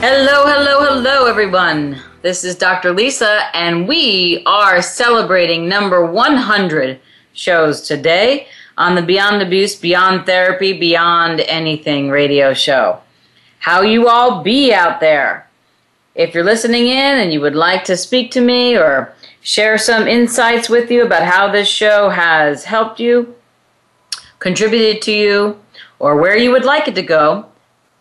Hello, hello, hello, everyone. This is Dr. Lisa, and we are celebrating number 100 shows today on the Beyond Abuse, Beyond Therapy, Beyond Anything radio show. How you all be out there? If you're listening in and you would like to speak to me or share some insights with you about how this show has helped you, contributed to you, or where you would like it to go,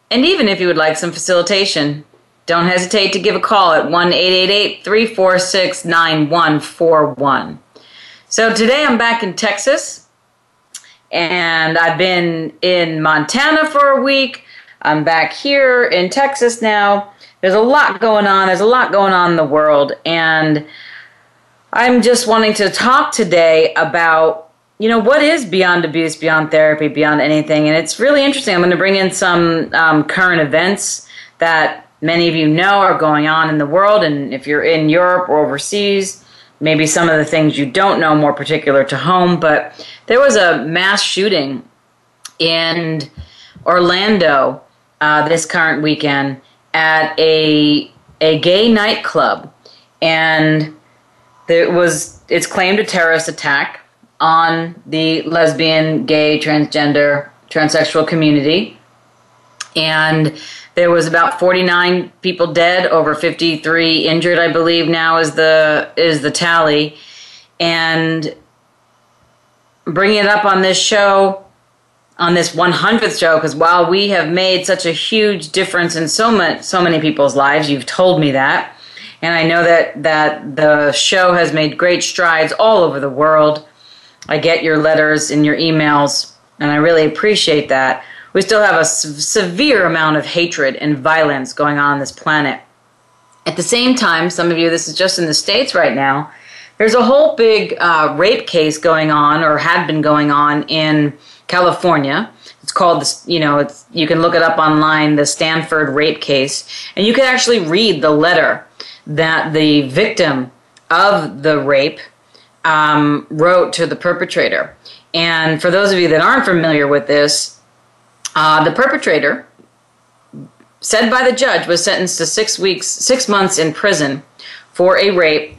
and even if you would like some facilitation, don't hesitate to give a call at 1 346 9141. So today I'm back in Texas, and I've been in Montana for a week. I'm back here in Texas now. There's a lot going on. There's a lot going on in the world, and I'm just wanting to talk today about you know, what is beyond abuse, beyond therapy, beyond anything? And it's really interesting. I'm going to bring in some um, current events that many of you know are going on in the world. And if you're in Europe or overseas, maybe some of the things you don't know more particular to home. But there was a mass shooting in Orlando uh, this current weekend at a a gay nightclub, and it was it's claimed a terrorist attack on the lesbian, gay, transgender, transsexual community. And there was about 49 people dead, over 53 injured, I believe now is the is the tally. And bringing it up on this show, on this 100th show, because while we have made such a huge difference in so much, so many people's lives, you've told me that, and I know that that the show has made great strides all over the world. I get your letters and your emails, and I really appreciate that. We still have a severe amount of hatred and violence going on on this planet. At the same time, some of you, this is just in the States right now, there's a whole big uh, rape case going on, or had been going on in California. It's called, you know, it's, you can look it up online, the Stanford rape case, and you can actually read the letter that the victim of the rape um, wrote to the perpetrator. And for those of you that aren't familiar with this, uh, the perpetrator, said by the judge, was sentenced to six weeks, six months in prison for a rape,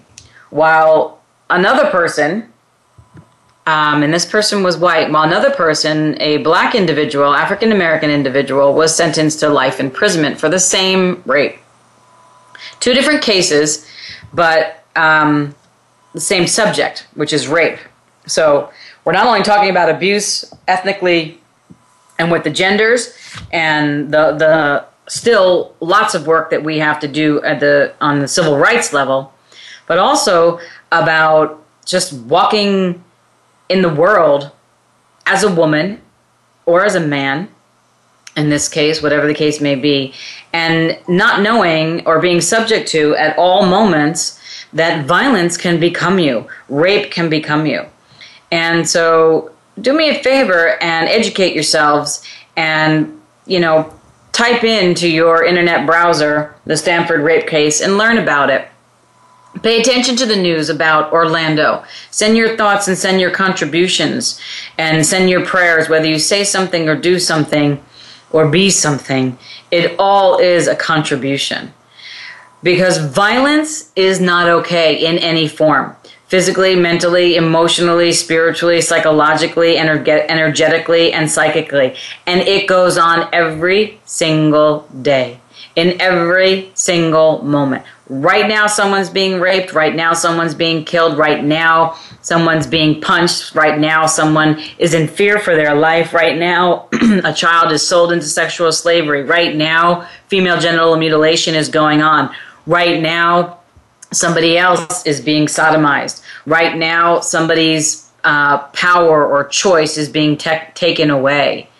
while another person, um, and this person was white, while another person, a black individual, African American individual, was sentenced to life imprisonment for the same rape. Two different cases, but um, the same subject, which is rape. So we're not only talking about abuse ethnically and with the genders and the the still lots of work that we have to do at the on the civil rights level, but also about just walking in the world as a woman or as a man in this case, whatever the case may be, and not knowing or being subject to at all moments that violence can become you, rape can become you. And so do me a favor and educate yourselves and, you know, type into your internet browser the Stanford rape case and learn about it. Pay attention to the news about Orlando. Send your thoughts and send your contributions and send your prayers, whether you say something or do something or be something. It all is a contribution because violence is not okay in any form physically, mentally, emotionally, spiritually, psychologically, energe- energetically, and psychically. And it goes on every single day, in every single moment. Right now, someone's being raped. Right now, someone's being killed. Right now, someone's being punched. Right now, someone is in fear for their life. Right now, a child is sold into sexual slavery. Right now, female genital mutilation is going on Right now, somebody else is being sodomized. Right now, somebody's uh, power or choice is being te- taken away.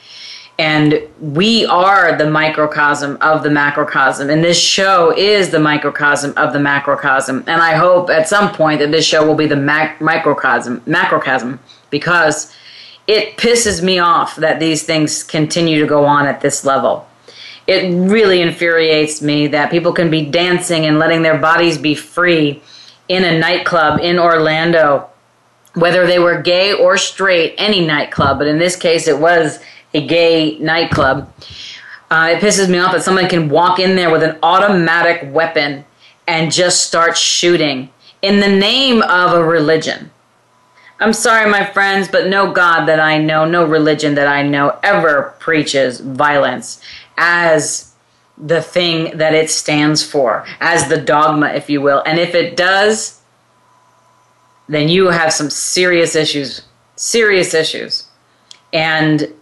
And we are the microcosm of the macrocosm. And this show is the microcosm of the macrocosm. And I hope at some point that this show will be the mac- microcosm, macrocosm, because it pisses me off that these things continue to go on at this level. It really infuriates me that people can be dancing and letting their bodies be free in a nightclub in Orlando, whether they were gay or straight, any nightclub, but in this case it was a gay nightclub. Uh, it pisses me off that someone can walk in there with an automatic weapon and just start shooting in the name of a religion. I'm sorry, my friends, but no God that I know, no religion that I know ever preaches violence as the thing that it stands for, as the dogma, if you will. And if it does, then you have some serious issues, serious issues. And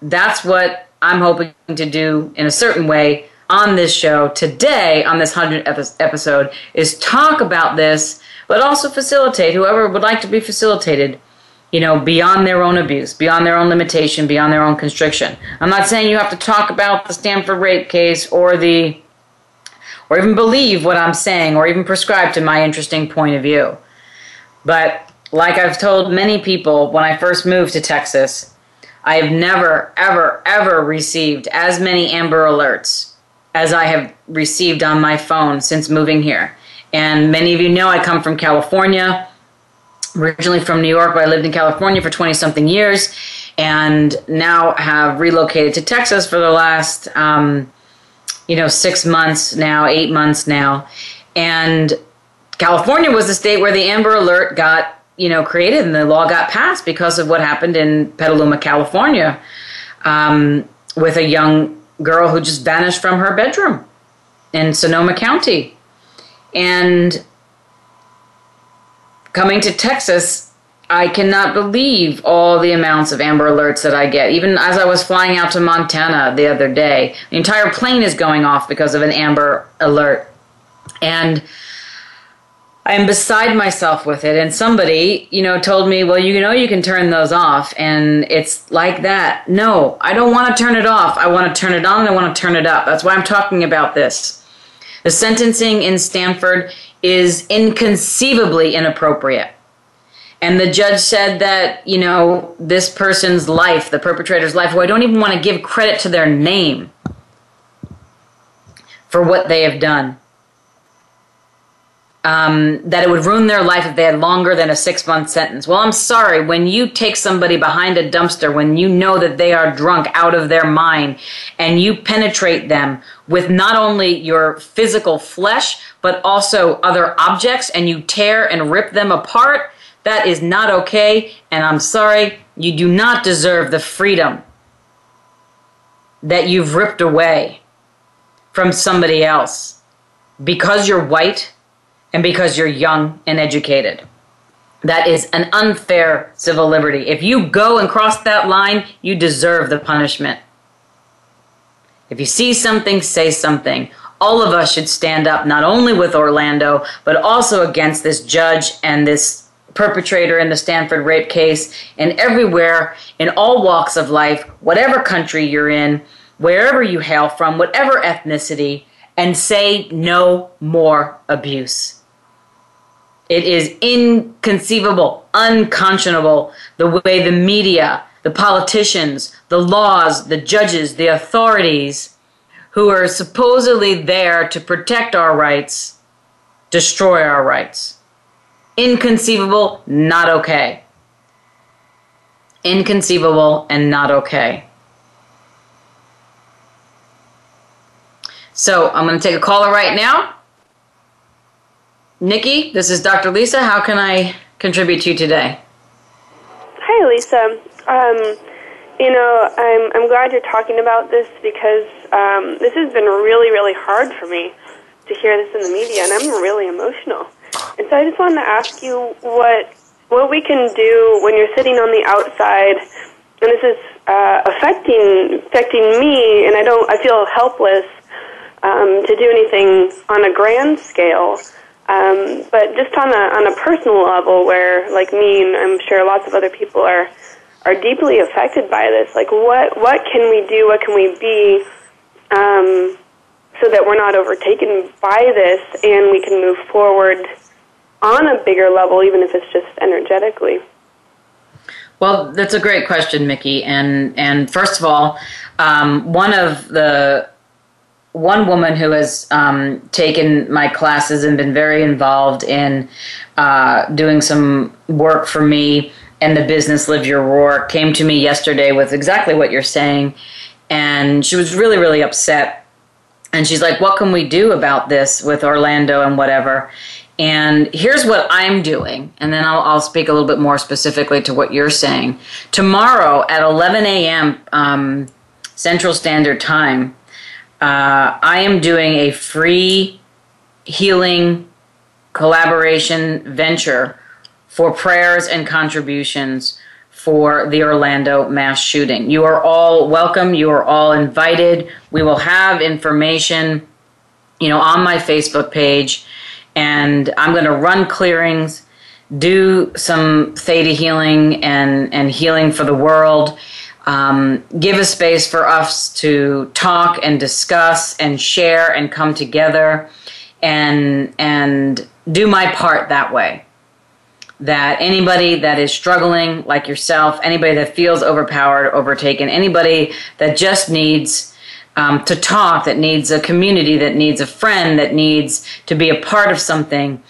that's what I'm hoping to do in a certain way on this show today, on this 100th episode, is talk about this, but also facilitate whoever would like to be facilitated, you know, beyond their own abuse, beyond their own limitation, beyond their own constriction. I'm not saying you have to talk about the Stanford rape case or the or even believe what I'm saying or even prescribe to my interesting point of view. But like I've told many people when I first moved to Texas, I have never, ever, ever received as many Amber Alerts as I have received on my phone since moving here. And many of you know I come from California, originally from New York, but I lived in California for 20 something years, and now have relocated to Texas for the last, um, you know, six months now, eight months now. And California was the state where the Amber Alert got you know, created and the law got passed because of what happened in Petaluma, California, um, with a young girl who just vanished from her bedroom in Sonoma County. And coming to Texas, I cannot believe all the amounts of Amber Alerts that I get. Even as I was flying out to Montana the other day, the entire plane is going off because of an Amber Alert. And I am beside myself with it. And somebody, you know, told me, well, you know, you can turn those off. And it's like that. No, I don't want to turn it off. I want to turn it on. I want to turn it up. That's why I'm talking about this. The sentencing in Stanford is inconceivably inappropriate. And the judge said that, you know, this person's life, the perpetrator's life, who I don't even want to give credit to their name for what they have done um, that it would ruin their life if they had longer than a six month sentence. Well, I'm sorry. When you take somebody behind a dumpster, when you know that they are drunk out of their mind, and you penetrate them with not only your physical flesh, but also other objects, and you tear and rip them apart, that is not okay. And I'm sorry. You do not deserve the freedom that you've ripped away from somebody else because you're white and because you're young and educated. That is an unfair civil liberty. If you go and cross that line, you deserve the punishment. If you see something, say something. All of us should stand up, not only with Orlando, but also against this judge and this perpetrator in the Stanford rape case, and everywhere in all walks of life, whatever country you're in, wherever you hail from, whatever ethnicity, and say no more abuse. It is inconceivable, unconscionable the way the media, the politicians, the laws, the judges, the authorities who are supposedly there to protect our rights destroy our rights. Inconceivable, not okay. Inconceivable and not okay. So I'm going to take a caller right now. Nikki, this is Dr. Lisa. How can I contribute to you today? Hi, Lisa. Um, you know, I'm, I'm glad you're talking about this because um, this has been really, really hard for me to hear this in the media, and I'm really emotional. And so I just wanted to ask you what what we can do when you're sitting on the outside, and this is uh, affecting affecting me, and I don't I feel helpless um, to do anything on a grand scale Um, but just on a on a personal level, where like me and I'm sure lots of other people are are deeply affected by this. Like, what what can we do? What can we be? Um, so that we're not overtaken by this and we can move forward on a bigger level, even if it's just energetically. Well, that's a great question, Mickey. And and first of all, um, one of the one woman who has um, taken my classes and been very involved in uh, doing some work for me and the business Live Your Roar came to me yesterday with exactly what you're saying, and she was really really upset. And she's like, "What can we do about this with Orlando and whatever?" And here's what I'm doing, and then I'll, I'll, speak a little bit more specifically to what you're saying. Tomorrow at 11 a.m. Um, Central Standard Time, uh, I am doing a free healing collaboration venture for prayers and contributions for the Orlando mass shooting. You are all welcome. You are all invited. We will have information, you know, on my Facebook page and I'm going to run clearings, do some theta healing and, and healing for the world. Um, give a space for us to talk and discuss and share and come together and and do my part that way that anybody that is struggling like yourself anybody that feels overpowered overtaken anybody that just needs um, to talk, that needs a community, that needs a friend, that needs to be a part of something.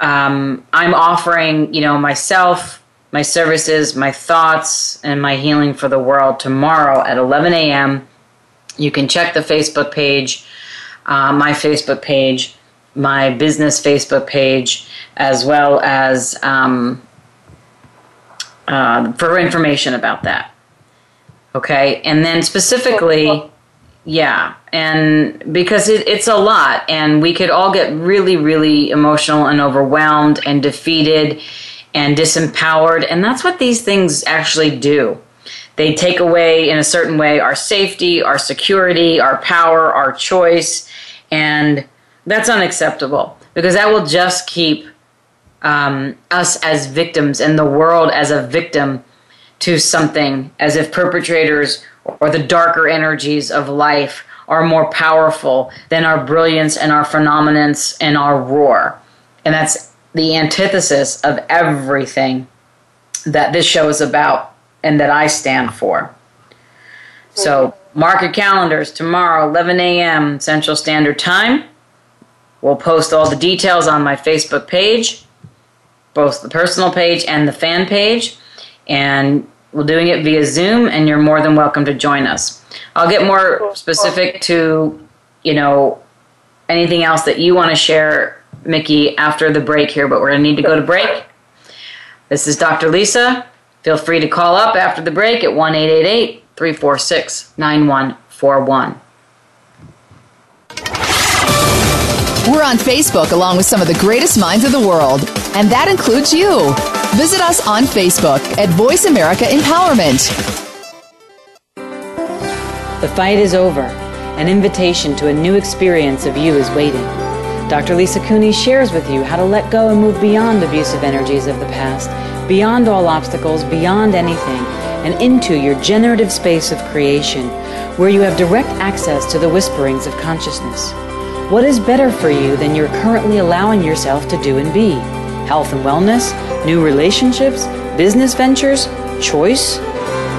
Um, I'm offering, you know, myself, my services, my thoughts, and my healing for the world tomorrow at 11 a.m. You can check the Facebook page, uh, my Facebook page, my business Facebook page, as well as um, uh, for information about that. Okay, and then specifically yeah, and because it, it's a lot, and we could all get really, really emotional and overwhelmed and defeated and disempowered, and that's what these things actually do. They take away, in a certain way, our safety, our security, our power, our choice, and that's unacceptable because that will just keep um, us as victims and the world as a victim to something, as if perpetrators or the darker energies of life are more powerful than our brilliance and our phenomenons and our roar. And that's the antithesis of everything that this show is about and that I stand for. So mark your calendars tomorrow, 11 a.m. Central Standard Time. We'll post all the details on my Facebook page, both the personal page and the fan page. And we're doing it via Zoom, and you're more than welcome to join us. I'll get more specific to, you know, anything else that you want to share, Mickey, after the break here, but we're going to need to go to break. This is Dr. Lisa. Feel free to call up after the break at 1 346 9141. We're on Facebook along with some of the greatest minds of the world, and that includes you. Visit us on Facebook at Voice America Empowerment. The fight is over. An invitation to a new experience of you is waiting. Dr. Lisa Cooney shares with you how to let go and move beyond abusive energies of the past, beyond all obstacles, beyond anything, and into your generative space of creation, where you have direct access to the whisperings of consciousness. What is better for you than you're currently allowing yourself to do and be? Health and wellness? New relationships? Business ventures? Choice?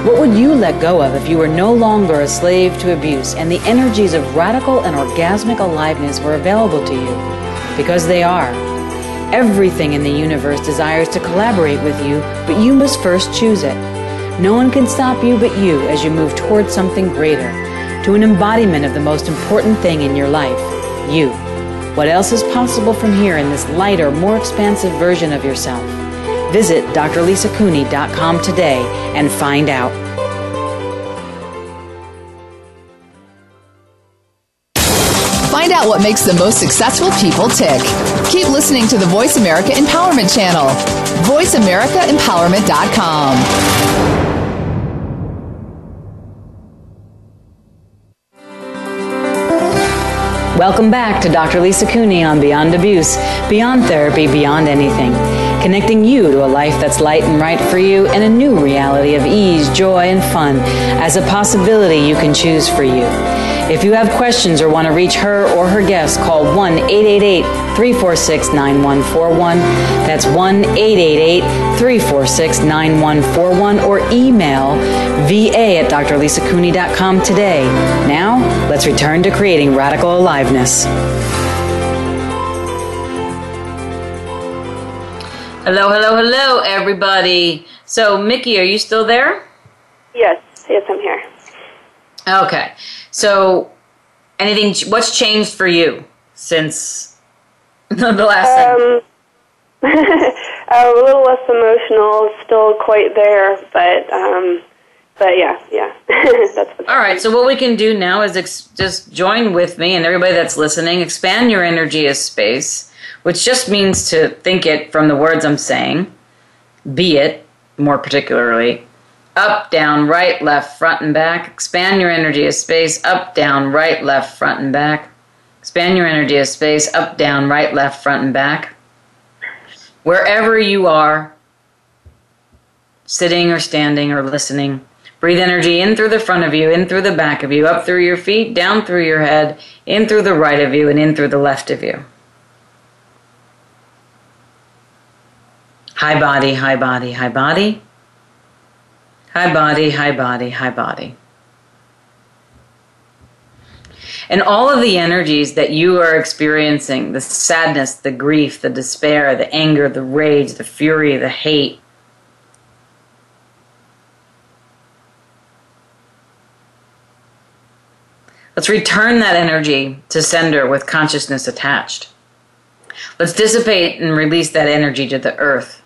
What would you let go of if you were no longer a slave to abuse and the energies of radical and orgasmic aliveness were available to you? Because they are. Everything in the universe desires to collaborate with you, but you must first choose it. No one can stop you but you as you move towards something greater, to an embodiment of the most important thing in your life you. What else is possible from here in this lighter, more expansive version of yourself? Visit drlisacooney.com today and find out. Find out what makes the most successful people tick. Keep listening to the Voice America Empowerment Channel. VoiceAmericaEmpowerment.com. Welcome back to Dr. Lisa Cooney on Beyond Abuse, Beyond Therapy, Beyond Anything, connecting you to a life that's light and right for you and a new reality of ease, joy, and fun as a possibility you can choose for you. If you have questions or want to reach her or her guest, call 1 888 346 9141. That's 1 888 346 9141 or email va at drlisacooney.com today. Now, let's return to creating radical aliveness. Hello, hello, hello, everybody. So, Mickey, are you still there? Yes, yes, I'm here. Okay. So, anything? What's changed for you since the last? Um, a little less emotional, still quite there, but um, but yeah, yeah, all right. So what we can do now is ex- just join with me and everybody that's listening. Expand your energy as space, which just means to think it from the words I'm saying, be it more particularly up, down, right, left, front, and back. Expand your energy of space, up, down, right, left, front, and back. Expand your energy of space, up, down, right, left, front, and back. Wherever you are, sitting or standing or listening, breathe energy in through the front of you, in through the back of you, up through your feet, down through your head, in through the right of you, and in through the left of you. High body, high body, high body. High body, high body, high body. And all of the energies that you are experiencing the sadness, the grief, the despair, the anger, the rage, the fury, the hate Let's return that energy to sender with consciousness attached. Let's dissipate and release that energy to the earth.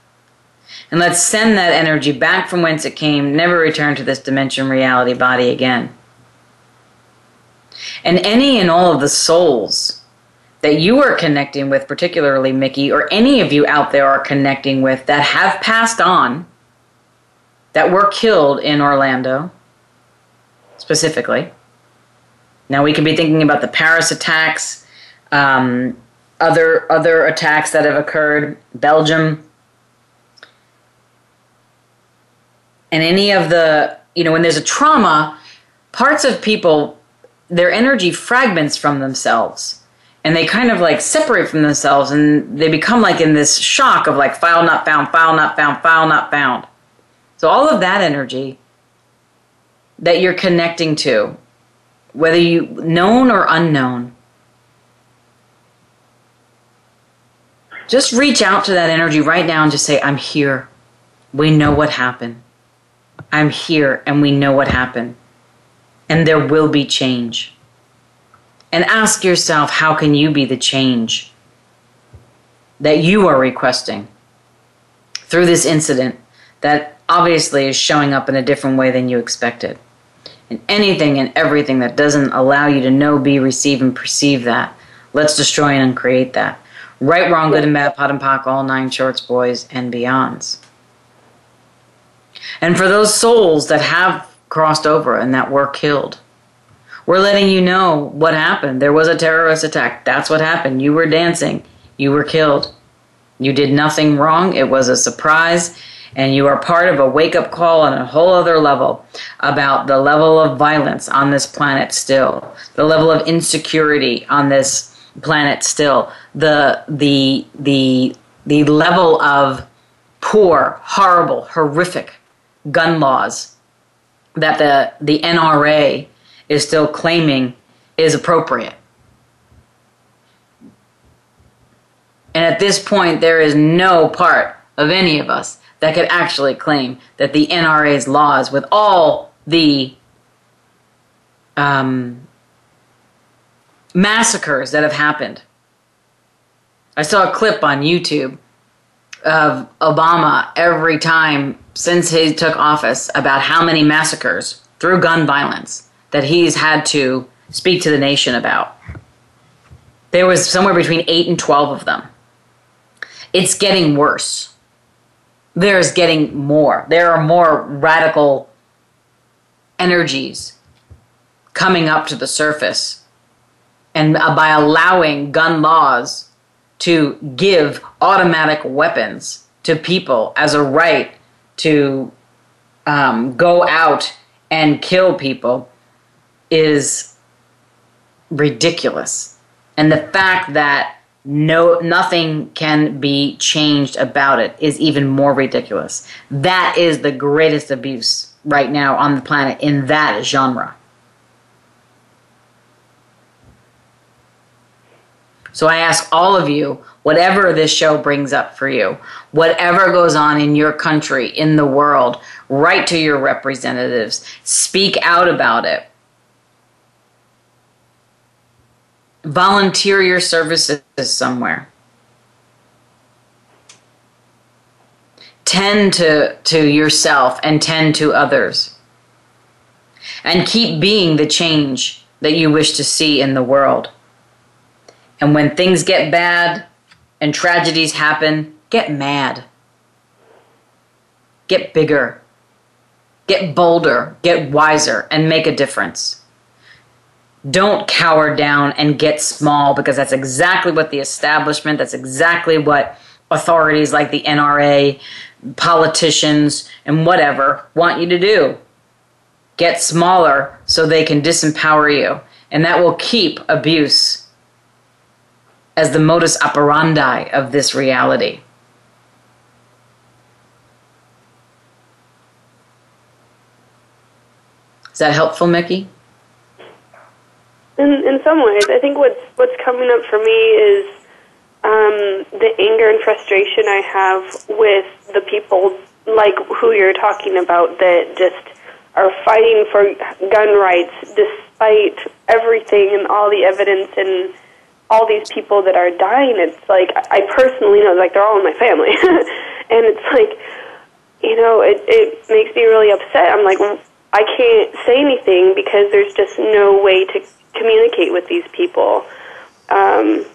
And let's send that energy back from whence it came, never return to this dimension reality body again. And any and all of the souls that you are connecting with, particularly Mickey, or any of you out there are connecting with that have passed on, that were killed in Orlando, specifically. Now we could be thinking about the Paris attacks, um, other other attacks that have occurred, Belgium, and any of the you know when there's a trauma parts of people their energy fragments from themselves. And they kind of like separate from themselves and they become like in this shock of like file not found file not found file not found. So all of that energy that you're connecting to whether you known or unknown just reach out to that energy right now and just say i'm here we know what happened I'm here and we know what happened. And there will be change. And ask yourself how can you be the change that you are requesting through this incident that obviously is showing up in a different way than you expected. And anything and everything that doesn't allow you to know, be, receive, and perceive that, let's destroy and uncreate that. Right, wrong, good and bad, POD and POC, all nine shorts, boys, and beyonds. And for those souls that have crossed over and that were killed, we're letting you know what happened. There was a terrorist attack. That's what happened. You were dancing. You were killed. You did nothing wrong. It was a surprise. And you are part of a wake up call on a whole other level about the level of violence on this planet still, the level of insecurity on this planet still, the, the, the, the level of poor, horrible, horrific gun laws that the, the NRA is still claiming is appropriate. And at this point, there is no part of any of us that could actually claim that the NRA's laws, with all the um, massacres that have happened. I saw a clip on YouTube of Obama every time since he took office about how many massacres through gun violence that he's had to speak to the nation about. There was somewhere between 8 and 12 of them. It's getting worse. There's getting more. There are more radical energies coming up to the surface and uh, by allowing gun laws to give automatic weapons to people as a right to um, go out and kill people is ridiculous. And the fact that no nothing can be changed about it is even more ridiculous. That is the greatest abuse right now on the planet in that genre. So I ask all of you, whatever this show brings up for you, whatever goes on in your country, in the world, write to your representatives, speak out about it. Volunteer your services somewhere. Tend to, to yourself and tend to others. And keep being the change that you wish to see in the world. And when things get bad and tragedies happen, get mad. Get bigger. Get bolder. Get wiser and make a difference. Don't cower down and get small because that's exactly what the establishment, that's exactly what authorities like the NRA, politicians, and whatever want you to do. Get smaller so they can disempower you. And that will keep abuse as the modus operandi of this reality. Is that helpful, Mickey? In in some ways, I think what's what's coming up for me is um, the anger and frustration I have with the people like who you're talking about that just are fighting for gun rights despite everything and all the evidence and all these people that are dying, it's like I personally know, like they're all in my family, and it's like, you know, it it makes me really upset. I'm like, I can't say anything because there's just no way to communicate with these people. Um,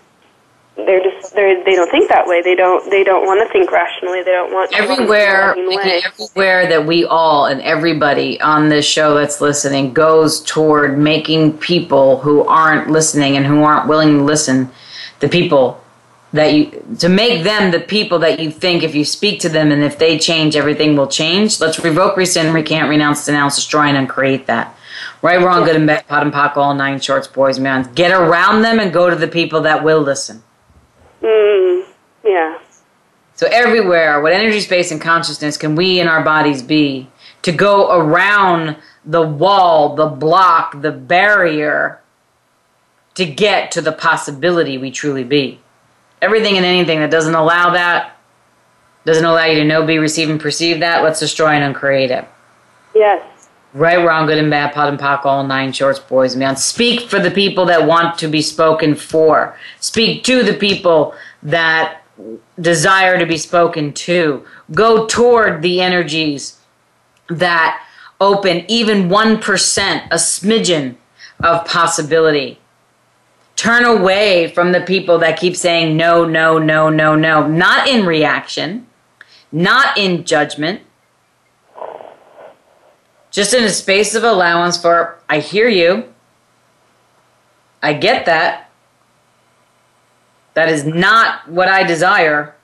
they're just they're they don't think that way. They don't they don't want to think rationally. They don't want everywhere everywhere that we all and everybody on this show that's listening goes toward making people who aren't listening and who aren't willing to listen the people that you to make them the people that you think if you speak to them and if they change everything will change. Let's revoke, rescind, recant, renounce, denounce, destroy, and uncreate that. Right, wrong, good and bad, POD and POC, all nine shorts, boys, men. Get around them and go to the people that will listen. Mm, yeah. So everywhere, what energy, space, and consciousness can we in our bodies be to go around the wall, the block, the barrier to get to the possibility we truly be? Everything and anything that doesn't allow that, doesn't allow you to know, be, receive, and perceive that, let's destroy and uncreate it. Yes. Right, wrong, good and bad, POD and POC, all nine shorts, boys and beyond. Speak for the people that want to be spoken for. Speak to the people that desire to be spoken to. Go toward the energies that open even 1%, a smidgen of possibility. Turn away from the people that keep saying no, no, no, no, no. Not in reaction, not in judgment, just in a space of allowance for, I hear you. I get that. That is not what I desire,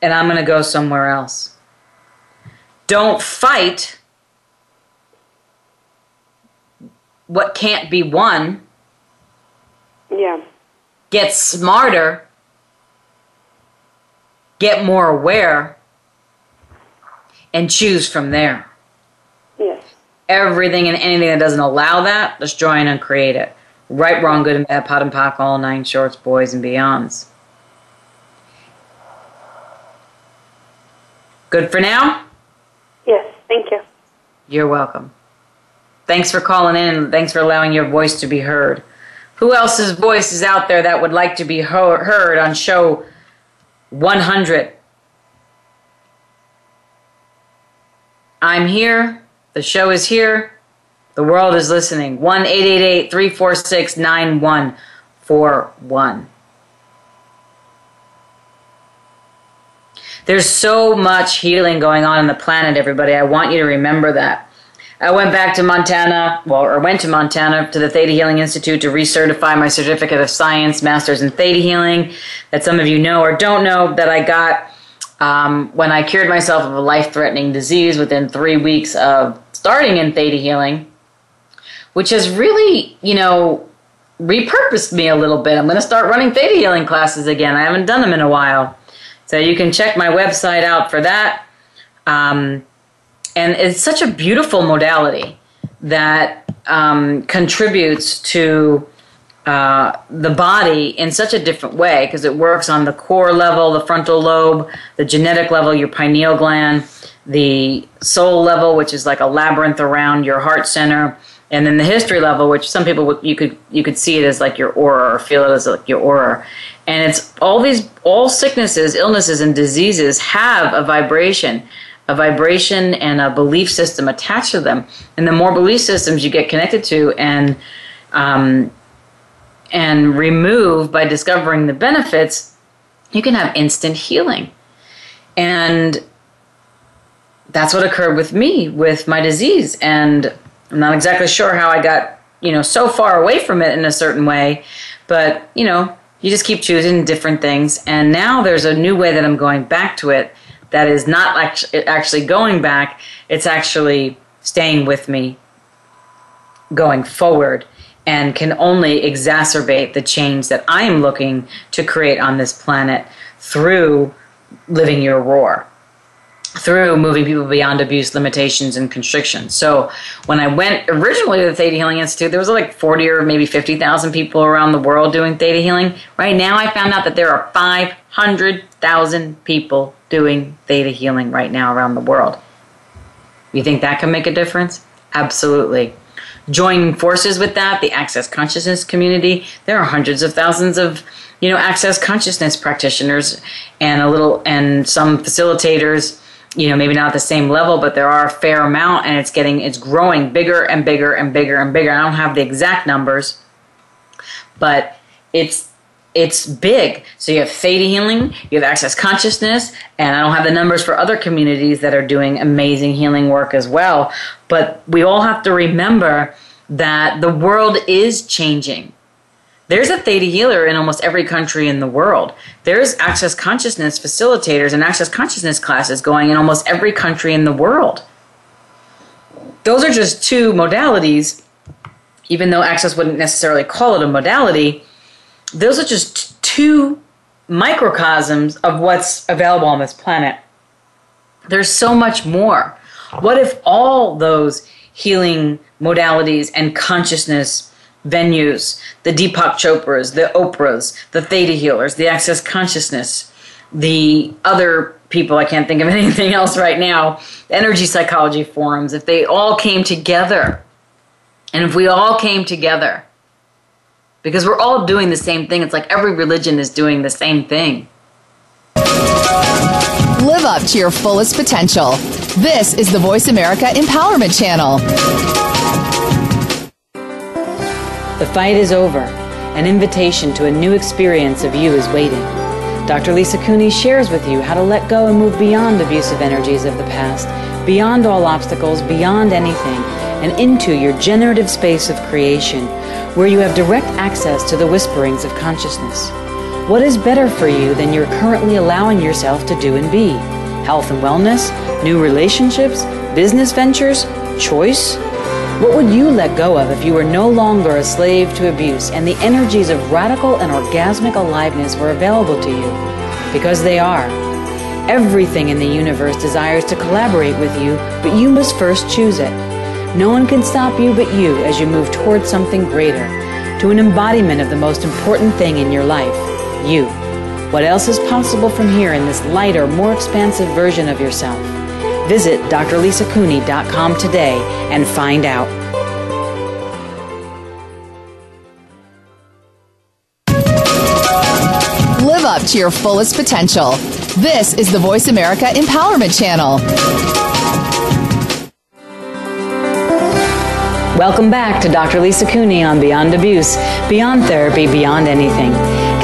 and I'm going to go somewhere else. Don't fight what can't be won. Yeah. Get smarter. Get more aware. And choose from there. Everything and anything that doesn't allow that, destroy and uncreate it. Right, wrong, good and bad, POD and POC, all nine shorts, boys and beyonds. Good for now? Yes, thank you. You're welcome. Thanks for calling in thanks for allowing your voice to be heard. Who else's voice is out there that would like to be heard on show 100? I'm here. The show is here. The world is listening. 1 346 9141. There's so much healing going on in the planet, everybody. I want you to remember that. I went back to Montana, well, or went to Montana to the Theta Healing Institute to recertify my certificate of science, master's in Theta Healing, that some of you know or don't know that I got um, when I cured myself of a life threatening disease within three weeks of starting in Theta Healing, which has really, you know, repurposed me a little bit. I'm going to start running Theta Healing classes again. I haven't done them in a while. So you can check my website out for that. Um, and it's such a beautiful modality that um, contributes to uh, the body in such a different way because it works on the core level, the frontal lobe, the genetic level, your pineal gland, the soul level, which is like a labyrinth around your heart center, and then the history level, which some people you could you could see it as like your aura or feel it as like your aura, and it's all these all sicknesses, illnesses, and diseases have a vibration a vibration and a belief system attached to them. And the more belief systems you get connected to and um, and remove by discovering the benefits, you can have instant healing. And that's what occurred with me with my disease. And I'm not exactly sure how I got, you know, so far away from it in a certain way, but you know, you just keep choosing different things. And now there's a new way that I'm going back to it that is not actually going back, it's actually staying with me going forward and can only exacerbate the change that I am looking to create on this planet through living your roar through moving people beyond abuse, limitations, and constrictions. So when I went originally to the Theta Healing Institute, there was like 40 or maybe 50,000 people around the world doing Theta Healing. Right now, I found out that there are 500,000 people doing Theta Healing right now around the world. You think that can make a difference? Absolutely. Joining forces with that, the Access Consciousness community, there are hundreds of thousands of you know access consciousness practitioners and a little and some facilitators you know maybe not the same level but there are a fair amount and it's getting it's growing bigger and bigger and bigger and bigger. I don't have the exact numbers but it's it's big. So you have theta healing you have access consciousness and i don't have the numbers for other communities that are doing amazing healing work as well. But we all have to remember that the world is changing there's a theta healer in almost every country in the world. There's access consciousness facilitators and access consciousness classes going in almost every country in the world. Those are just two modalities, even though access wouldn't necessarily call it a modality. Those are just two microcosms of what's available on this planet. There's so much more. What if all those healing modalities and consciousness venues, the Deepak Chopras, the Oprahs, the Theta Healers, the Access Consciousness, the other people, I can't think of anything else right now, energy psychology forums, if they all came together, and if we all came together, because we're all doing the same thing, it's like every religion is doing the same thing. Live up to your fullest potential. This is the Voice America Empowerment Channel. The fight is over. An invitation to a new experience of you is waiting. Dr. Lisa Cooney shares with you how to let go and move beyond abusive energies of the past, beyond all obstacles, beyond anything, and into your generative space of creation, where you have direct access to the whisperings of consciousness. What is better for you than you're currently allowing yourself to do and be? Health and wellness, new relationships, business ventures, choice? What would you let go of if you were no longer a slave to abuse and the energies of radical and orgasmic aliveness were available to you? Because they are. Everything in the universe desires to collaborate with you, but you must first choose it. No one can stop you but you as you move towards something greater, to an embodiment of the most important thing in your life you. What else is possible from here in this lighter, more expansive version of yourself? Visit drlisacooney.com today and find out. Live up to your fullest potential. This is the Voice America Empowerment Channel. Welcome back to Dr. Lisa Cooney on Beyond Abuse, Beyond Therapy, Beyond Anything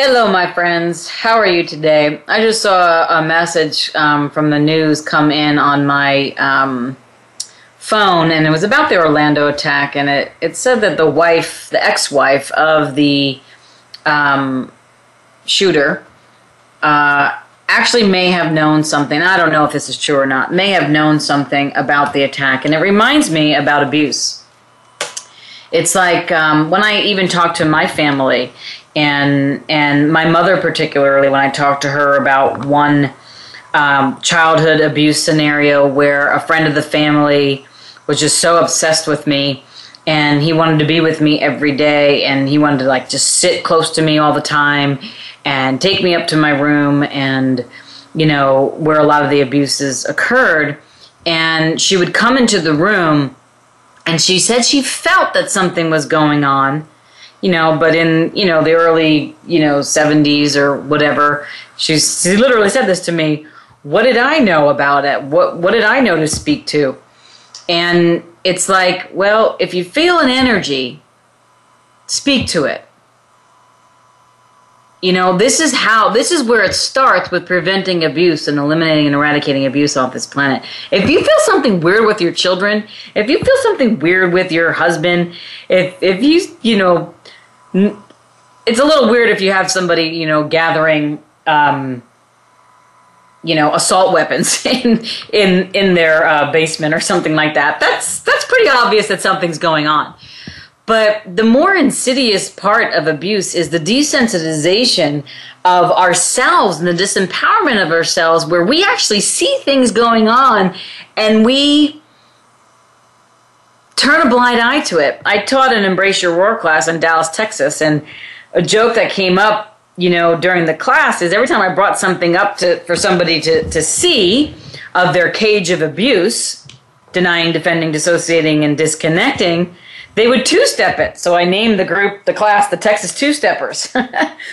Hello, my friends. How are you today? I just saw a message um, from the news come in on my um, phone, and it was about the Orlando attack. And it, it said that the wife, the ex wife of the um, shooter, uh, actually may have known something. I don't know if this is true or not, may have known something about the attack. And it reminds me about abuse. It's like um, when I even talk to my family, and and my mother particularly when I talked to her about one um, childhood abuse scenario where a friend of the family was just so obsessed with me and he wanted to be with me every day and he wanted to like just sit close to me all the time and take me up to my room and you know where a lot of the abuses occurred. And she would come into the room and she said she felt that something was going on you know, but in, you know, the early, you know, 70s or whatever, she's, she literally said this to me. What did I know about it? What, what did I know to speak to? And it's like, well, if you feel an energy, speak to it. You know, this is how, this is where it starts with preventing abuse and eliminating and eradicating abuse off this planet. If you feel something weird with your children, if you feel something weird with your husband, if, if you, you know, it's a little weird if you have somebody, you know, gathering, um, you know, assault weapons in in in their uh, basement or something like that. That's that's pretty obvious that something's going on. But the more insidious part of abuse is the desensitization of ourselves and the disempowerment of ourselves, where we actually see things going on and we turn a blind eye to it. I taught an Embrace Your Roar class in Dallas, Texas, and a joke that came up, you know, during the class is every time I brought something up to for somebody to, to see of their cage of abuse, denying, defending, dissociating, and disconnecting, they would two step it. So I named the group, the class, the Texas Two Steppers,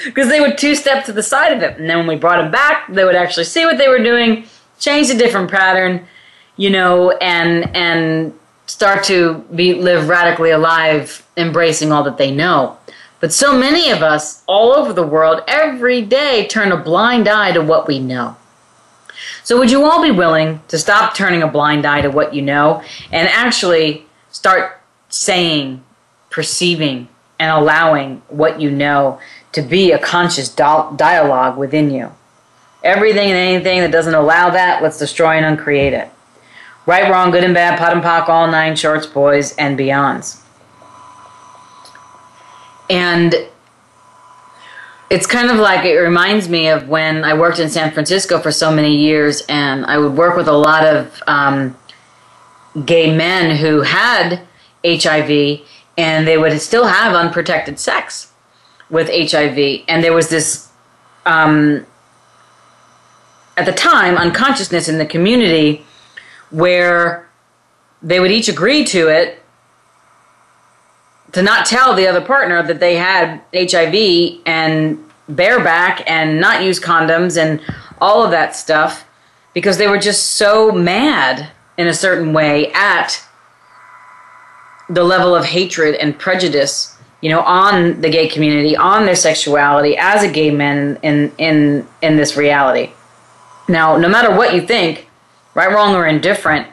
because they would two step to the side of it. And then when we brought them back, they would actually see what they were doing, change a different pattern, you know, and and start to be live radically alive, embracing all that they know. But so many of us all over the world every day turn a blind eye to what we know. So would you all be willing to stop turning a blind eye to what you know and actually start saying, perceiving, and allowing what you know to be a conscious dialogue within you? Everything and anything that doesn't allow that, let's destroy and uncreate it. Right, wrong, good and bad, POD and POC, all nine shorts, boys, and beyonds. And it's kind of like it reminds me of when I worked in San Francisco for so many years, and I would work with a lot of um, gay men who had HIV, and they would still have unprotected sex with HIV. And there was this, um, at the time, unconsciousness in the community where they would each agree to it to not tell the other partner that they had HIV and bareback and not use condoms and all of that stuff because they were just so mad in a certain way at the level of hatred and prejudice you know on the gay community on their sexuality as a gay man in in in this reality. Now no matter what you think right, wrong, or indifferent,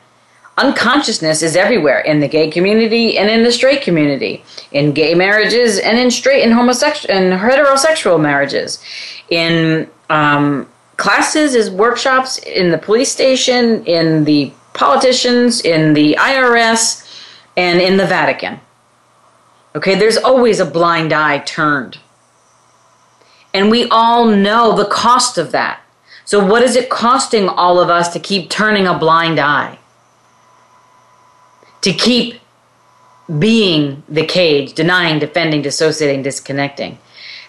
unconsciousness is everywhere in the gay community and in the straight community, in gay marriages and in straight and homosexual and heterosexual marriages, in um, classes, is workshops, in the police station, in the politicians, in the IRS, and in the Vatican. Okay, there's always a blind eye turned. And we all know the cost of that. So, what is it costing all of us to keep turning a blind eye? To keep being the cage, denying, defending, dissociating, disconnecting.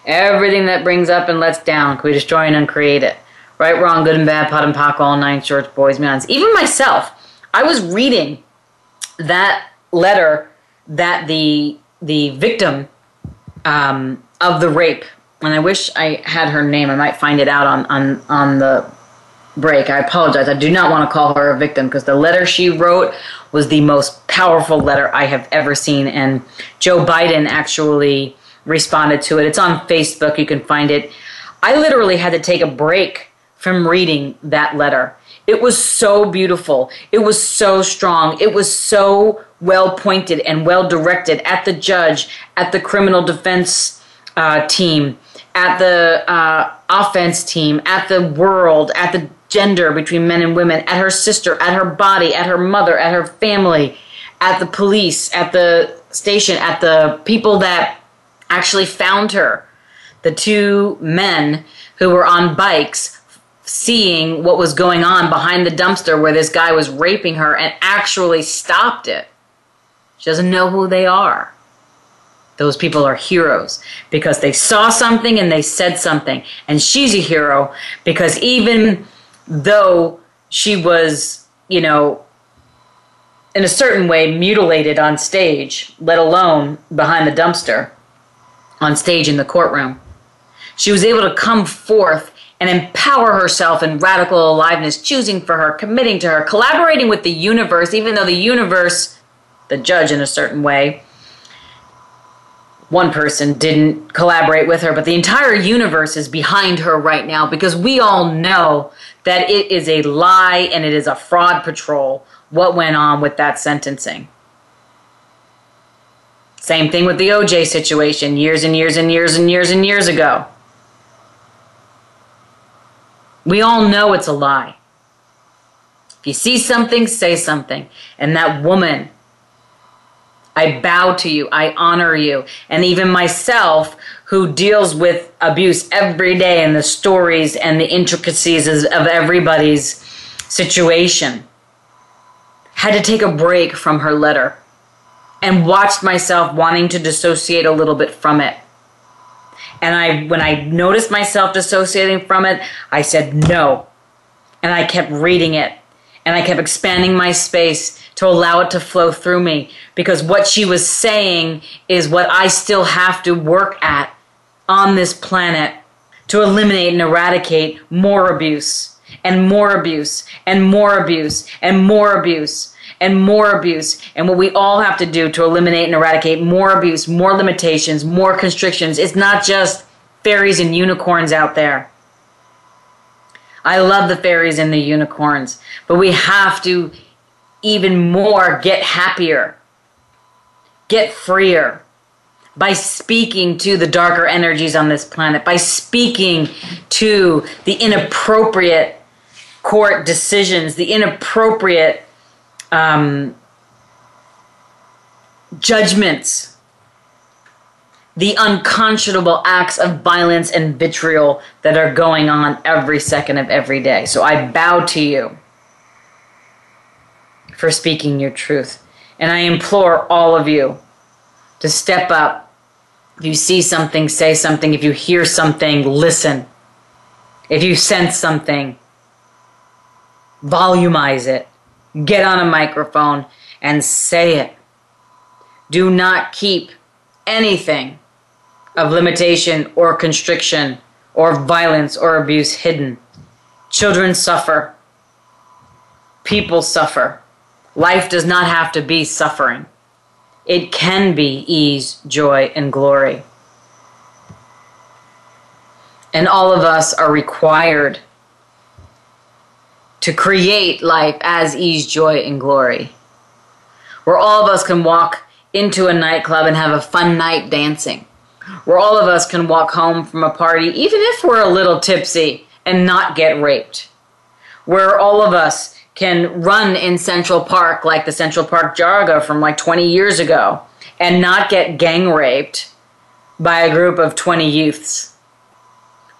Everything that brings up and lets down, can we destroy and uncreate it? Right, wrong, good and bad, POD and POC, all nine shorts, boys, men. Even myself, I was reading that letter that the the victim um, of the rape, and I wish I had her name. I might find it out on on on the break. I apologize. I do not want to call her a victim because the letter she wrote was the most powerful letter I have ever seen, and Joe Biden actually responded to it. It's on Facebook. You can find it. I literally had to take a break from reading that letter. It was so beautiful. It was so strong. It was so well pointed and well directed at the judge, at the criminal defense uh, team, at the uh, offense team, at the world, at the gender between men and women, at her sister, at her body, at her mother, at her family, at the police, at the station, at the people that actually found her. The two men who were on bikes seeing what was going on behind the dumpster where this guy was raping her and actually stopped it. She doesn't know who they are. Those people are heroes because they saw something and they said something. And she's a hero because even though she was, you know, in a certain way mutilated on stage, let alone behind the dumpster, on stage in the courtroom, she was able to come forth and empower herself in radical aliveness, choosing for her, committing to her, collaborating with the universe, even though the universe, the judge in a certain way, one person didn't collaborate with her, but the entire universe is behind her right now because we all know that it is a lie and it is a fraud patrol what went on with that sentencing. Same thing with the OJ situation years and years and years and years and years ago. We all know it's a lie. If you see something, say something. And that woman, I bow to you, I honor you. And even myself, who deals with abuse every day and the stories and the intricacies of everybody's situation, had to take a break from her letter and watched myself wanting to dissociate a little bit from it. And I, when I noticed myself dissociating from it, I said no. And I kept reading it. And I kept expanding my space to allow it to flow through me. Because what she was saying is what I still have to work at on this planet to eliminate and eradicate more abuse and more abuse and more abuse and more abuse and more abuse. And what we all have to do to eliminate and eradicate more abuse, more limitations, more constrictions. It's not just fairies and unicorns out there. I love the fairies and the unicorns, but we have to even more get happier, get freer by speaking to the darker energies on this planet, by speaking to the inappropriate court decisions, the inappropriate um, judgments, the unconscionable acts of violence and vitriol that are going on every second of every day. So I bow to you for speaking your truth. And I implore all of you to step up. If you see something, say something. If you hear something, listen. If you sense something, volumize it get on a microphone and say it. Do not keep anything of limitation or constriction or violence or abuse hidden. Children suffer. People suffer. Life does not have to be suffering. It can be ease, joy, and glory. And all of us are required to create life as ease, joy, and glory. Where all of us can walk into a nightclub and have a fun night dancing. Where all of us can walk home from a party, even if we're a little tipsy, and not get raped. Where all of us can run in Central Park like the Central Park Jogger from like 20 years ago and not get gang raped by a group of 20 youths.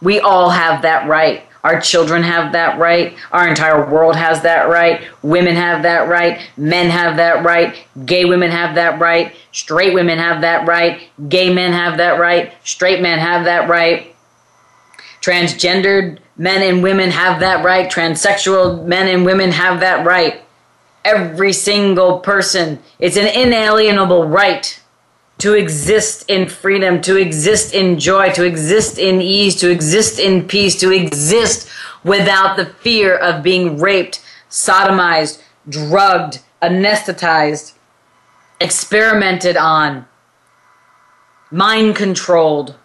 We all have that right. Our children have that right. Our entire world has that right. Women have that right. Men have that right. Gay women have that right. Straight women have that right. Gay men have that right. Straight men have that right. Transgendered men and women have that right. Transsexual men and women have that right. every single person. It's an inalienable right to exist in freedom, to exist in joy, to exist in ease, to exist in peace, to exist without the fear of being raped, sodomized, drugged, anesthetized, experimented on, mind controlled,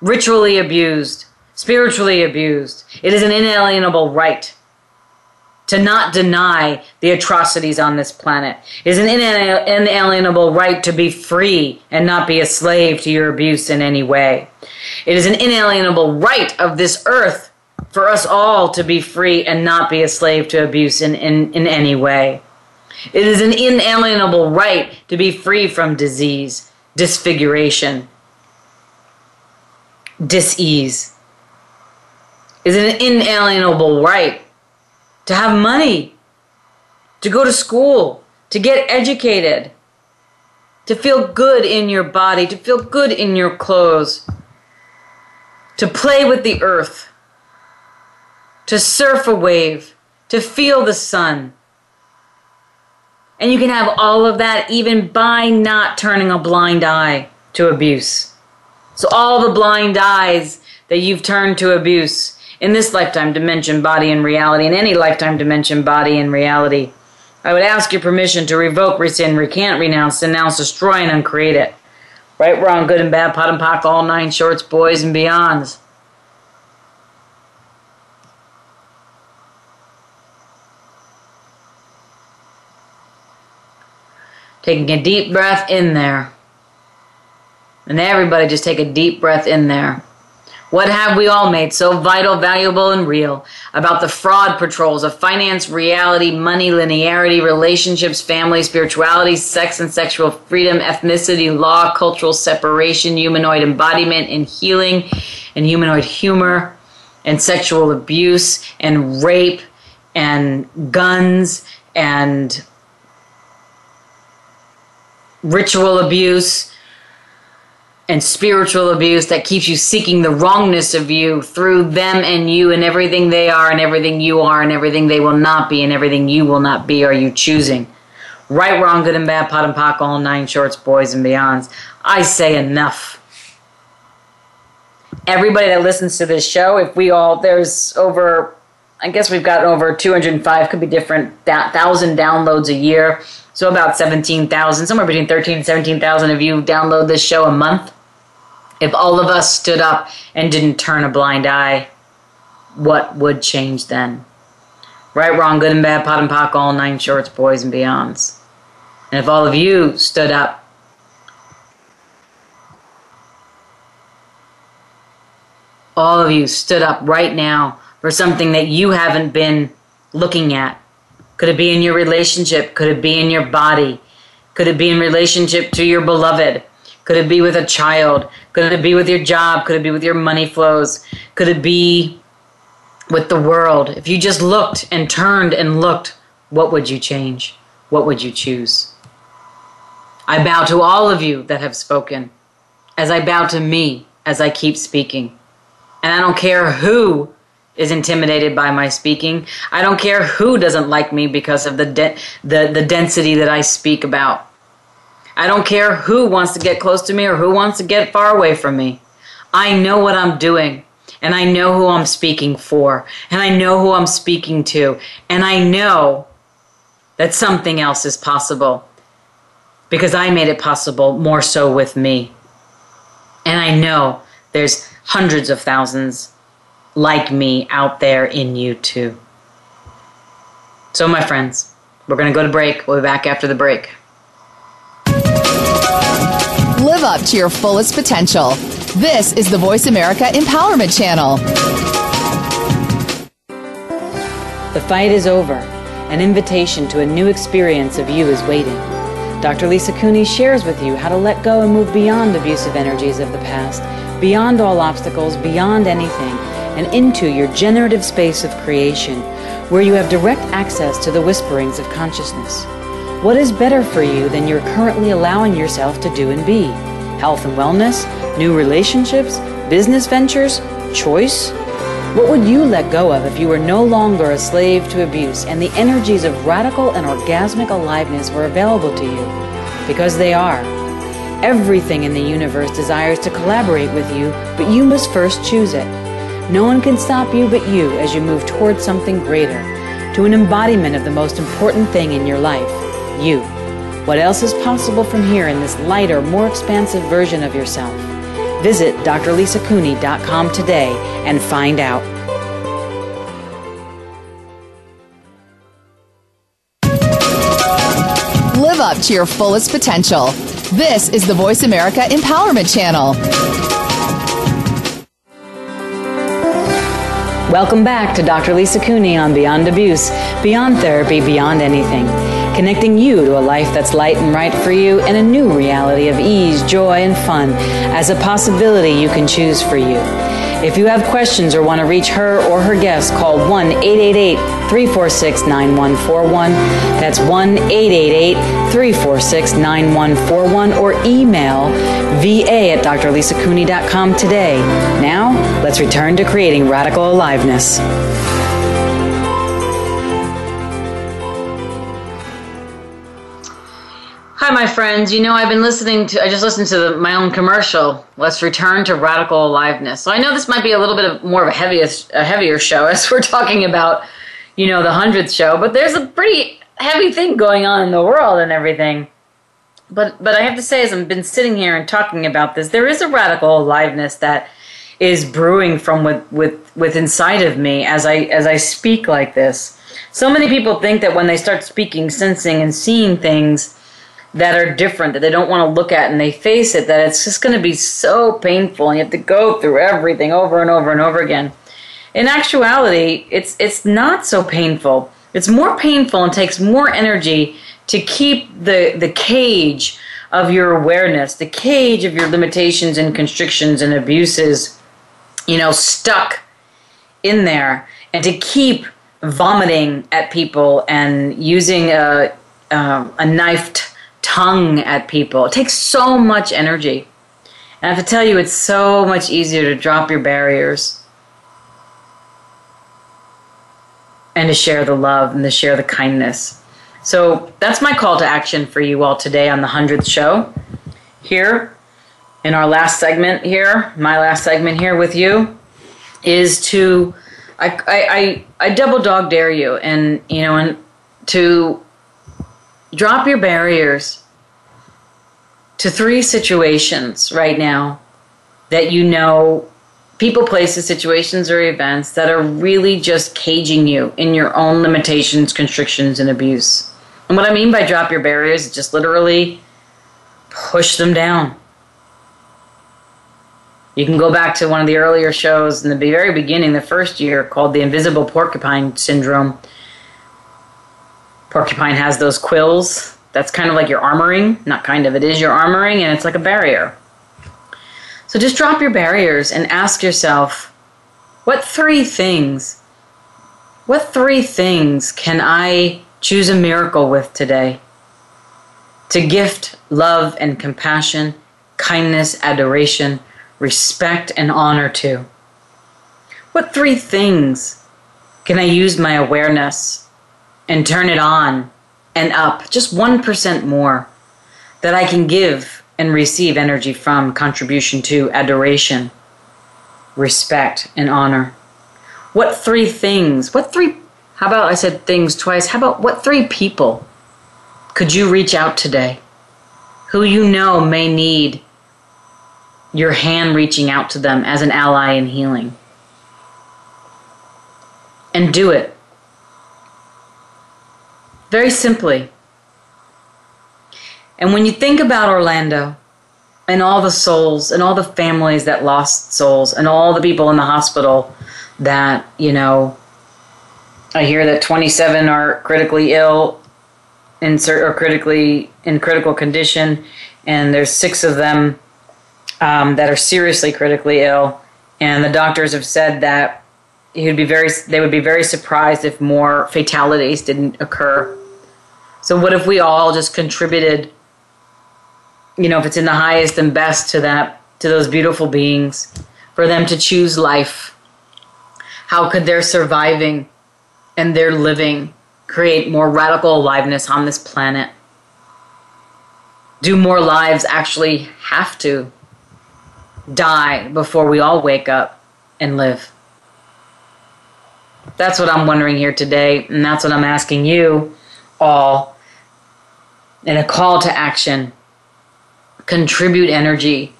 ritually abused, spiritually abused. It is an inalienable right to not deny the atrocities on this planet. It is an inalienable right to be free and not be a slave to your abuse in any way. It is an inalienable right of this earth for us all to be free and not be a slave to abuse in, in, in any way. It is an inalienable right to be free from disease, disfiguration, disease. It is an inalienable right to have money, to go to school, to get educated, to feel good in your body, to feel good in your clothes, to play with the earth, to surf a wave, to feel the sun. And you can have all of that even by not turning a blind eye to abuse. So, all the blind eyes that you've turned to abuse, in this lifetime dimension, body, and reality, in any lifetime dimension, body, and reality. I would ask your permission to revoke, rescind, recant, renounce, denounce, destroy, and uncreate it. Right, wrong, good and bad, POD and POC, all nine shorts, boys, and beyonds. Taking a deep breath in there. And everybody just take a deep breath in there. What have we all made so vital, valuable, and real about the fraud patrols of finance, reality, money, linearity, relationships, family, spirituality, sex and sexual freedom, ethnicity, law, cultural separation, humanoid embodiment and healing, and humanoid humor, and sexual abuse, and rape, and guns, and ritual abuse? And spiritual abuse that keeps you seeking the wrongness of you through them and you and everything they are and everything you are and everything they will not be and everything you will not be are you choosing. Right wrong good and bad POD and POC all nine shorts boys and beyonds. I say enough. Everybody that listens to this show if we all there's over i guess we've got over 205 could be different thousand downloads a year so about 17,000, somewhere between 13 and 17,000 of you download this show a month. If all of us stood up and didn't turn a blind eye, what would change then? Right, wrong, good and bad, POD and POC, all nine shorts, boys and beyonds. And if all of you stood up, all of you stood up right now for something that you haven't been looking at. Could it be in your relationship? Could it be in your body? Could it be in relationship to your beloved? Could it be with a child? Could it be with your job? Could it be with your money flows? Could it be with the world? If you just looked and turned and looked, what would you change? What would you choose? I bow to all of you that have spoken, as I bow to me as I keep speaking. And I don't care who is intimidated by my speaking. I don't care who doesn't like me because of the de- the the density that I speak about. I don't care who wants to get close to me or who wants to get far away from me. I know what I'm doing and I know who I'm speaking for and I know who I'm speaking to and I know that something else is possible because I made it possible more so with me. And I know there's hundreds of thousands like me out there in you too. So, my friends, we're going to go to break. We'll be back after the break. Live up to your fullest potential. This is the Voice America Empowerment Channel. The fight is over. An invitation to a new experience of you is waiting. Dr. Lisa Cooney shares with you how to let go and move beyond abusive energies of the past, beyond all obstacles, beyond anything and into your generative space of creation, where you have direct access to the whisperings of consciousness. What is better for you than you're currently allowing yourself to do and be? Health and wellness, new relationships, business ventures, choice? What would you let go of if you were no longer a slave to abuse and the energies of radical and orgasmic aliveness were available to you? Because they are. Everything in the universe desires to collaborate with you, but you must first choose it. No one can stop you but you as you move towards something greater, to an embodiment of the most important thing in your life you. What else is possible from here in this lighter, more expansive version of yourself? Visit drlisacooney.com today and find out. Live up to your fullest potential. This is the Voice America Empowerment Channel. Welcome back to Dr. Lisa Cooney on Beyond Abuse, Beyond Therapy, Beyond Anything connecting you to a life that's light and right for you and a new reality of ease, joy, and fun as a possibility you can choose for you. If you have questions or want to reach her or her guests, call 1 888 346 9141. That's 1 888 346 9141 or email va at drlisacooney.com today. Now, let's return to creating radical aliveness. My friends. You know, I've been listening to, I just listened to the, my own commercial. Let's return to radical aliveness. So I know this might be a little bit of more of a heaviest, a heavier show as we're talking about, you know, the 100th show, but there's a pretty heavy thing going on in the world and everything. But, but I have to say, as I've been sitting here and talking about this, there is a radical aliveness that is brewing from with, with, with inside of me as I, as I speak like this. So many people think that when they start speaking, sensing, and seeing things, that are different that they don't want to look at and they face it that it's just going to be so painful and you have to go through everything over and over and over again. In actuality it's it's not so painful. It's more painful and takes more energy to keep the the cage of your awareness the cage of your limitations and constrictions and abuses you know stuck in there and to keep vomiting at people and using a um, a knifed tongue at people. It takes so much energy. And I have to tell you, it's so much easier to drop your barriers and to share the love and to share the kindness. So that's my call to action for you all today on the 100th show. Here, in our last segment here, my last segment here with you, is to, I, I, I, I double dog dare you and, you know, and to drop your barriers to three situations right now that you know people, places, situations, or events that are really just caging you in your own limitations, constrictions, and abuse. And what I mean by drop your barriers is just literally push them down. You can go back to one of the earlier shows in the very beginning, the first year, called The Invisible Porcupine Syndrome. Porcupine has those quills that's kind of like your armoring. Not kind of, it is your armoring, and it's like a barrier. So just drop your barriers and ask yourself what three things, what three things can I choose a miracle with today? To gift love and compassion, kindness, adoration, respect, and honor to. What three things can I use my awareness and turn it on and up, just 1% more, that I can give and receive energy from, contribution to, adoration, respect, and honor. What three things, what three, how about I said things twice, how about what three people could you reach out today who you know may need your hand reaching out to them as an ally in healing? And do it very simply. And when you think about Orlando and all the souls and all the families that lost souls and all the people in the hospital that, you know, I hear that 27 are critically ill in or critically in critical condition, and there's six of them um, that are seriously critically ill. And the doctors have said that he would be very, they would be very surprised if more fatalities didn't occur so what if we all just contributed, you know, if it's in the highest and best to that, to those beautiful beings, for them to choose life? How could their surviving and their living create more radical aliveness on this planet? Do more lives actually have to die before we all wake up and live? That's what I'm wondering here today, and that's what I'm asking you all in a call to action. Contribute energy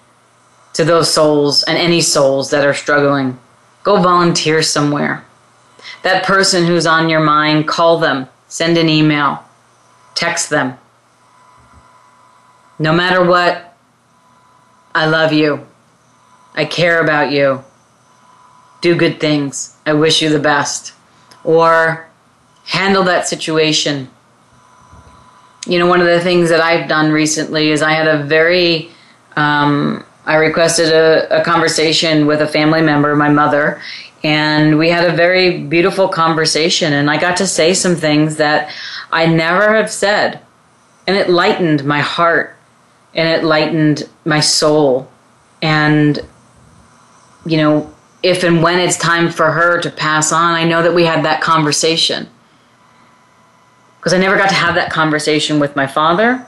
to those souls and any souls that are struggling. Go volunteer somewhere. That person who's on your mind, call them, send an email, text them. No matter what, I love you. I care about you. Do good things. I wish you the best. Or handle that situation. You know, one of the things that I've done recently is I had a very, um, I requested a, a conversation with a family member, my mother, and we had a very beautiful conversation. And I got to say some things that I never have said. And it lightened my heart and it lightened my soul. And, you know, if and when it's time for her to pass on, I know that we had that conversation. Because I never got to have that conversation with my father.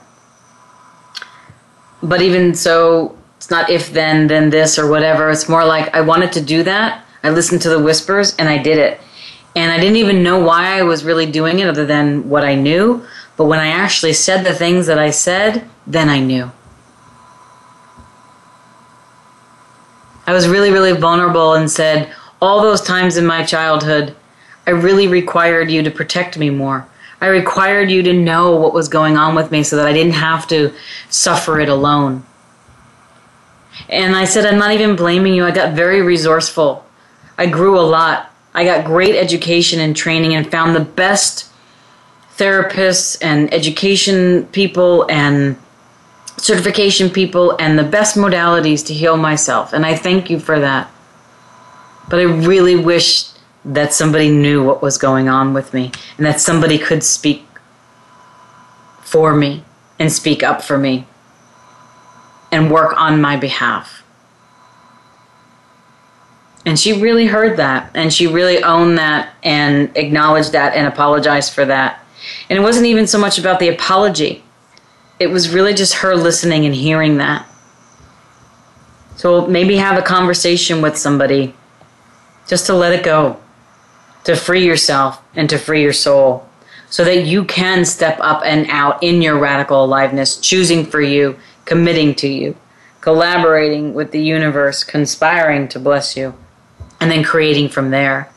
But even so, it's not if then, then this or whatever. It's more like I wanted to do that. I listened to the whispers and I did it. And I didn't even know why I was really doing it other than what I knew. But when I actually said the things that I said, then I knew. I was really, really vulnerable and said, All those times in my childhood, I really required you to protect me more. I required you to know what was going on with me so that I didn't have to suffer it alone. And I said, I'm not even blaming you. I got very resourceful. I grew a lot. I got great education and training and found the best therapists and education people and certification people and the best modalities to heal myself. And I thank you for that. But I really wish that somebody knew what was going on with me and that somebody could speak for me and speak up for me and work on my behalf. And she really heard that and she really owned that and acknowledged that and apologized for that. And it wasn't even so much about the apology, it was really just her listening and hearing that. So maybe have a conversation with somebody just to let it go, to free yourself and to free your soul so that you can step up and out in your radical aliveness, choosing for you, committing to you, collaborating with the universe, conspiring to bless you, and then creating from there.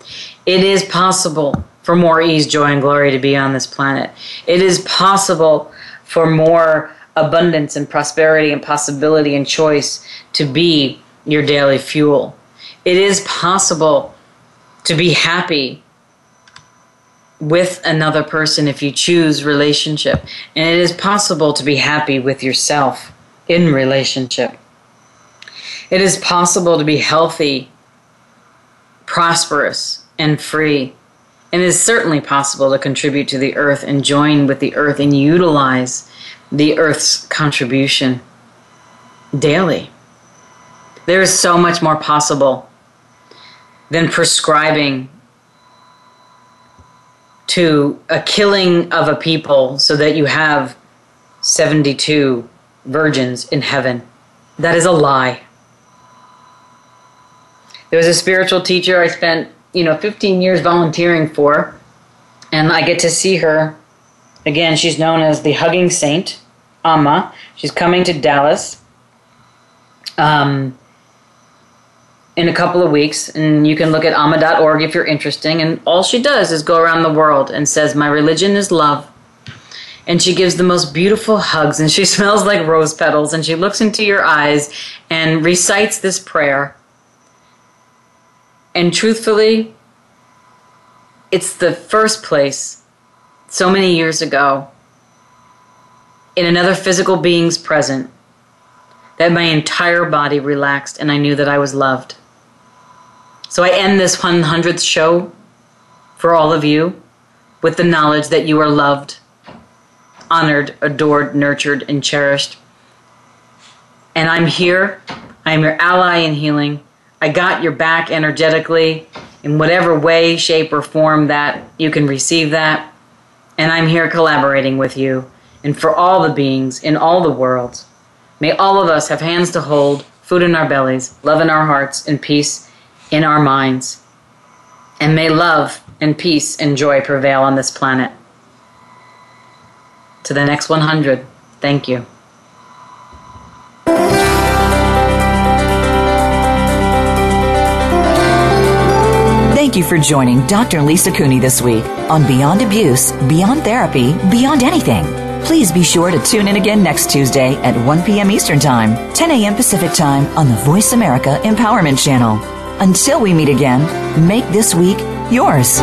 It is possible for more ease, joy, and glory to be on this planet. It is possible for more abundance and prosperity and possibility and choice to be your daily fuel. It is possible to be happy with another person if you choose relationship. And it is possible to be happy with yourself in relationship. It is possible to be healthy, prosperous, and free. And it is certainly possible to contribute to the earth and join with the earth and utilize the earth's contribution daily. There is so much more possible than prescribing to a killing of a people so that you have 72 virgins in heaven. That is a lie. There was a spiritual teacher I spent, you know, 15 years volunteering for, and I get to see her. Again, she's known as the Hugging Saint, Amma. She's coming to Dallas um, in a couple of weeks, and you can look at amma.org if you're interested. And all she does is go around the world and says, My religion is love. And she gives the most beautiful hugs, and she smells like rose petals, and she looks into your eyes and recites this prayer and truthfully, it's the first place so many years ago in another physical being's present that my entire body relaxed and I knew that I was loved. So I end this 100th show for all of you with the knowledge that you are loved, honored, adored, nurtured, and cherished. And I'm here. I am your ally in healing. I got your back energetically, in whatever way, shape, or form that you can receive that. And I'm here collaborating with you and for all the beings in all the worlds. May all of us have hands to hold, food in our bellies, love in our hearts, and peace in our minds. And may love and peace and joy prevail on this planet. To the next 100, thank you. Thank you for joining Dr. Lisa Cooney this week on Beyond Abuse, Beyond Therapy, Beyond Anything. Please be sure to tune in again next Tuesday at 1 p.m. Eastern Time, 10 a.m. Pacific Time on the Voice America Empowerment Channel. Until we meet again, make this week yours.